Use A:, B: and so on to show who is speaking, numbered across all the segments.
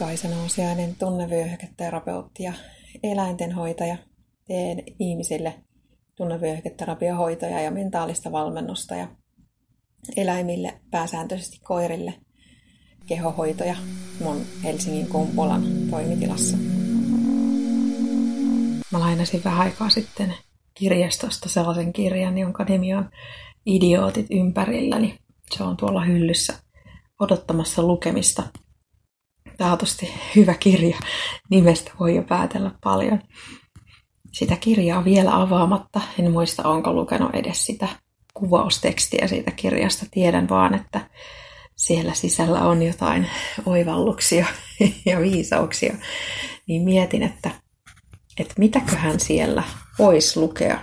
A: Kaisa Nousiainen, tunnevyöhyketerapeutti ja eläintenhoitaja. Teen ihmisille tunnevyöhyketerapiohoitoja ja mentaalista valmennusta ja eläimille, pääsääntöisesti koirille, kehohoitoja mun Helsingin Kumpulan toimitilassa. Mä lainasin vähän aikaa sitten kirjastosta sellaisen kirjan, jonka nimi on Idiootit ympärilläni. Se on tuolla hyllyssä odottamassa lukemista. Taatusti hyvä kirja. Nimestä voi jo päätellä paljon. Sitä kirjaa vielä avaamatta. En muista, onko lukenut edes sitä kuvaustekstiä siitä kirjasta. Tiedän vaan, että siellä sisällä on jotain oivalluksia ja viisauksia. Niin mietin, että, että mitäköhän siellä voisi lukea.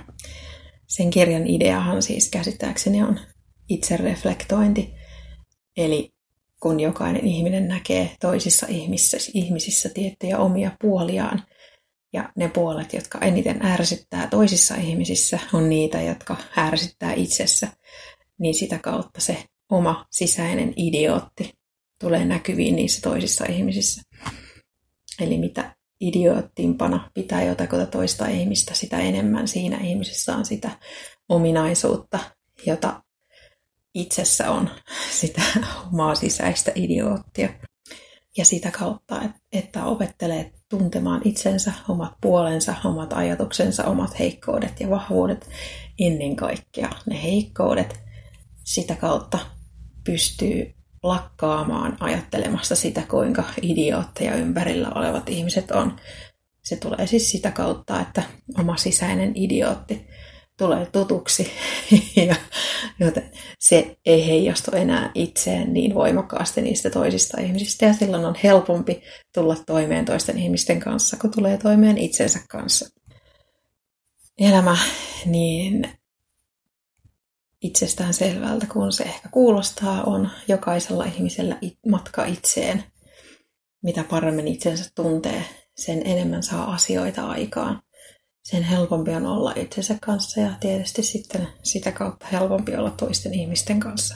A: Sen kirjan ideahan siis käsittääkseni on itsereflektointi. Eli kun jokainen ihminen näkee toisissa ihmisissä, ihmisissä tiettyjä omia puoliaan. Ja ne puolet, jotka eniten ärsyttää toisissa ihmisissä, on niitä, jotka ärsyttää itsessä. Niin sitä kautta se oma sisäinen idiootti tulee näkyviin niissä toisissa ihmisissä. Eli mitä idioottimpana pitää jotakuta toista ihmistä, sitä enemmän siinä ihmisessä on sitä ominaisuutta, jota itsessä on sitä omaa sisäistä idioottia. Ja sitä kautta, että opettelee tuntemaan itsensä, omat puolensa, omat ajatuksensa, omat heikkoudet ja vahvuudet, ennen kaikkea ne heikkoudet. Sitä kautta pystyy lakkaamaan ajattelemasta sitä, kuinka idiootteja ympärillä olevat ihmiset on. Se tulee siis sitä kautta, että oma sisäinen idiootti tulee tutuksi, ja, joten se ei heijastu enää itseen niin voimakkaasti niistä toisista ihmisistä, ja silloin on helpompi tulla toimeen toisten ihmisten kanssa, kun tulee toimeen itsensä kanssa. Elämä niin itsestään selvältä, kun se ehkä kuulostaa, on jokaisella ihmisellä matka itseen. Mitä paremmin itsensä tuntee, sen enemmän saa asioita aikaan sen helpompi on olla itsensä kanssa ja tietysti sitten sitä kautta helpompi olla toisten ihmisten kanssa.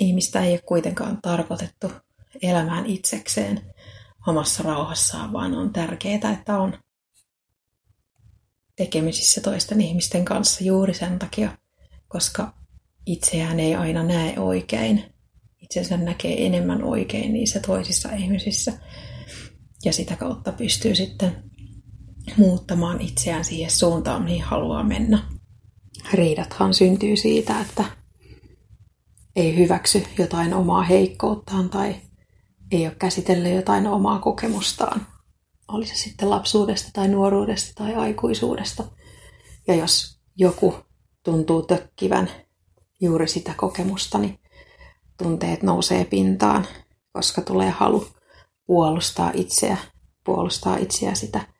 A: Ihmistä ei ole kuitenkaan tarkoitettu elämään itsekseen omassa rauhassaan, vaan on tärkeää, että on tekemisissä toisten ihmisten kanssa juuri sen takia, koska itseään ei aina näe oikein. Itsensä näkee enemmän oikein niissä toisissa ihmisissä. Ja sitä kautta pystyy sitten muuttamaan itseään siihen suuntaan, mihin haluaa mennä. Riidathan syntyy siitä, että ei hyväksy jotain omaa heikkouttaan tai ei ole käsitellyt jotain omaa kokemustaan. Oli se sitten lapsuudesta tai nuoruudesta tai aikuisuudesta. Ja jos joku tuntuu tökkivän juuri sitä kokemusta, niin tunteet nousee pintaan, koska tulee halu puolustaa itseä, puolustaa itseä sitä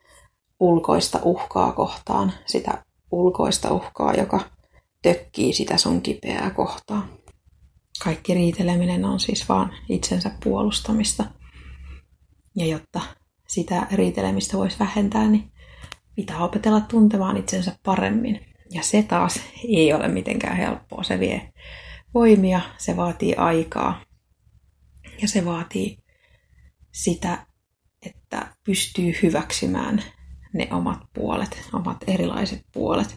A: ulkoista uhkaa kohtaan, sitä ulkoista uhkaa, joka tökkii sitä sun kipeää kohtaa. Kaikki riiteleminen on siis vaan itsensä puolustamista. Ja jotta sitä riitelemistä voisi vähentää, niin pitää opetella tuntemaan itsensä paremmin. Ja se taas ei ole mitenkään helppoa. Se vie voimia, se vaatii aikaa ja se vaatii sitä, että pystyy hyväksymään ne omat puolet, omat erilaiset puolet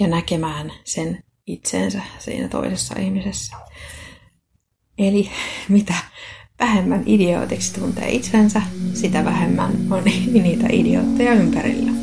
A: ja näkemään sen itsensä siinä toisessa ihmisessä. Eli mitä vähemmän idiootiksi tuntee itsensä, sitä vähemmän on niitä idiootteja ympärillä.